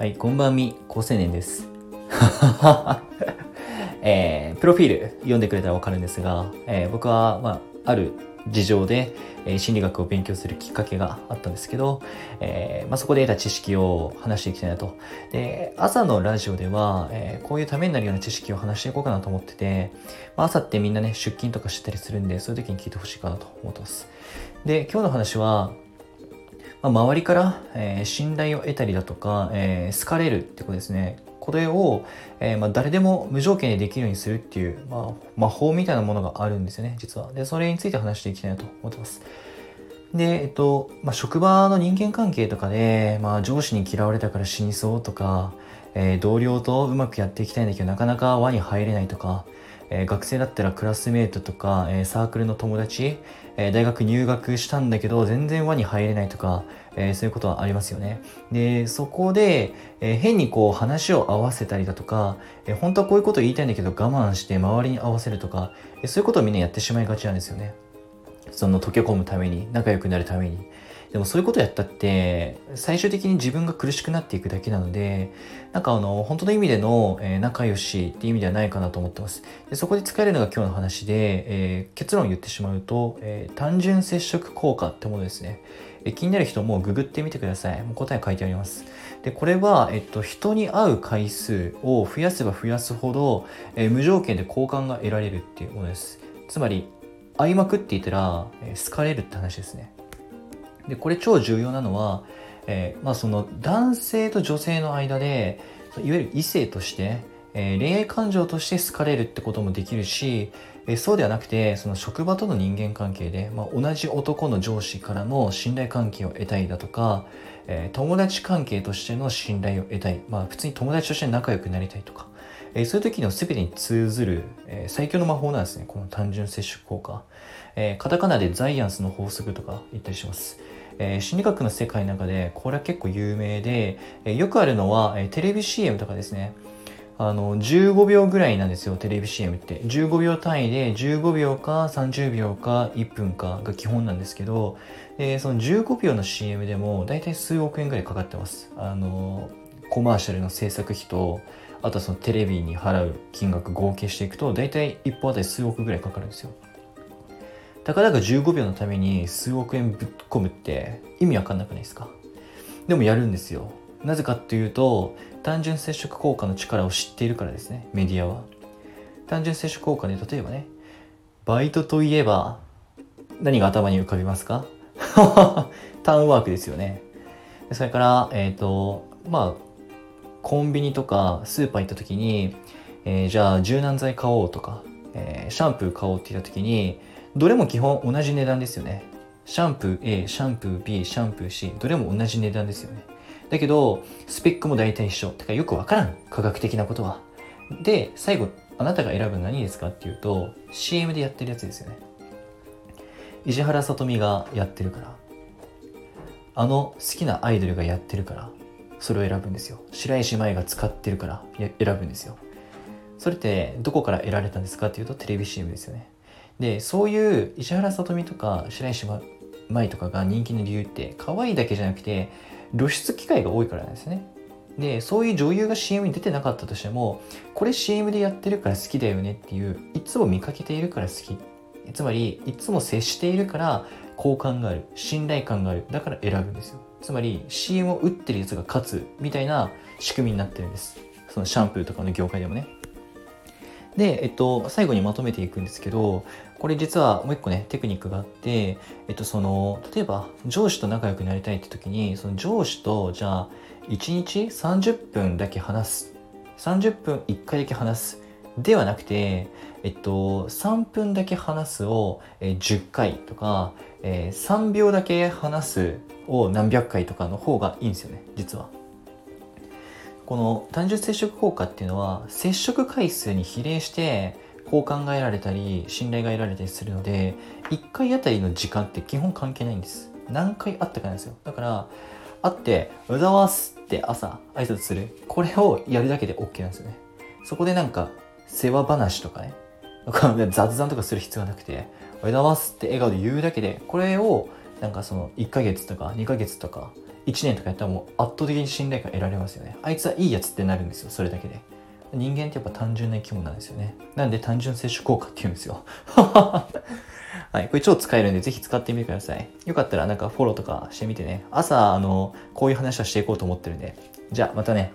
はい、こんばんみ、高青年です。えー、プロフィール読んでくれたらわかるんですが、えー僕は、まあ、ある事情で、えー心理学を勉強するきっかけがあったんですけど、えーまあ、そこで得た知識を話していきたいなと。で、朝のラジオでは、えーこういうためになるような知識を話していこうかなと思ってて、まあ、朝ってみんなね、出勤とかしてたりするんで、そういう時に聞いてほしいかなと思ってます。で、今日の話は、まあ、周りから、えー信頼を得たりだとか、えー好かれるってことですね。これを、えーまあ、誰でも無条件でできるようにするっていう、まあ、魔法みたいなものがあるんですよね、実は。で、それについて話していきたいなと思ってます。で、えっと、まあ、職場の人間関係とかで、まあ、上司に嫌われたから死にそうとか、えー同僚とうまくやっていきたいんだけど、なかなか輪に入れないとか、えー学生だったらクラスメートとか、えーサークルの友達、え大学入学したんだけど、全然輪に入れないとか、えそういうことはありますよね。で、そこで、え変にこう話を合わせたりだとか、え本当はこういうこと言いたいんだけど我慢して周りに合わせるとか、えそういうことをみんなやってしまいがちなんですよね。その溶け込むために、仲良くなるために。でもそういうことやったって、最終的に自分が苦しくなっていくだけなので、なんかあの、本当の意味での、えー仲良しって意味ではないかなと思ってます。でそこで使えるのが今日の話で、えー結論言ってしまうと、えー単純接触効果ってものですね。えー気になる人もググってみてください。もう答え書いてあります。で、これは、えっと、人に会う回数を増やせば増やすほど、えー無条件で好感が得られるっていうものです。つまり、会いまくっていたら、えー好かれるって話ですね。で、これ超重要なのは、えーまあその男性と女性の間で、いわゆる異性として、えー恋愛感情として好かれるってこともできるし、えーそうではなくて、その職場との人間関係で、まあ、同じ男の上司からの信頼関係を得たいだとか、え友達関係としての信頼を得たい。まあ普通に友達として仲良くなりたいとか、えーそういう時の全てに通ずる、えー最強の魔法なんですね。この単純接触効果。えーカタカナでザイアンスの法則とか言ったりします。えー心理学の世界の中でこれは結構有名で、えーよくあるのは、えーテレビ CM とかですね。あの、15秒ぐらいなんですよ、テレビ CM って。15秒単位で15秒か30秒か1分かが基本なんですけど、えーその15秒の CM でも大体数億円ぐらいかかってます。あの、コマーシャルの制作費と、あとはそのテレビに払う金額合計していくと、大体1本あたり数億ぐらいかかるんですよ。たかだか15秒のために数億円ぶっ込むって意味わかんなくないですか？でもやるんですよ。なぜかっていうと、単純接触効果の力を知っているからですね、メディアは。単純接触効果で例えばね、バイトといえば、何が頭に浮かびますか？ターンワークですよね。それから、えっ、と、まあ、コンビニとかスーパー行った時に、えーじゃあ柔軟剤買おうとか、えーシャンプー買おうって言った時に、どれも基本同じ値段ですよね。シャンプー A、シャンプー B、シャンプー C、どれも同じ値段ですよね。だけど、スペックも大体一緒。てかよくわからん。科学的なことは。で、最後、あなたが選ぶ何ですかっていうと、CM でやってるやつですよね。石原さとみがやってるから。あの好きなアイドルがやってるから、それを選ぶんですよ。白石麻衣が使ってるから選ぶんですよ。それってどこから得られたんですかっていうとテレビ CM ですよね。で、そういう石原さとみとか白石麻衣とかが人気の理由って可愛いだけじゃなくて露出機会が多いからなんですね。で、そういう女優が CM に出てなかったとしても、これ CM でやってるから好きだよねっていう、いつも見かけているから好き。つまり、いつも接しているから好感がある。信頼感がある。だから選ぶんですよ。つまり、CM を打ってるやつが勝つ。みたいな仕組みになってるんです。そのシャンプーとかの業界でもね。で、えっと、最後にまとめていくんですけど、これ実はもう一個ね、テクニックがあって、えっと、その、例えば、上司と仲良くなりたいって時に、その上司と、じゃあ、1日30分だけ話す。30分1回だけ話す。ではなくて、えっと、3分だけ話すを、えー10回とか、えー3秒だけ話すを何百回とかの方がいいんですよね、実は。この単純接触効果っていうのは接触回数に比例して好感が得られたり信頼が得られたりするので1回あたりの時間って基本関係ないんです。何回会ったかなんですよ。だから会って「うざいます」って朝挨拶する。これをやるだけで OK なんですよね。そこでなんか世話話とかね雑談とかする必要はなくて「おはようございます」って笑顔で言うだけでこれをなんかその1ヶ月とか2ヶ月とか1年とかやったらもう圧倒的に信頼感得られますよね。あいつはいいやつってなるんですよ、それだけで。人間ってやっぱ単純な生き物なんですよね。なんで単純接触効果って言うんですよ。はい。これ超使えるんで、ぜひ使ってみてください。よかったらなんかフォローとかしてみてね。朝、あの、こういう話はしていこうと思ってるんで。じゃあ、またね。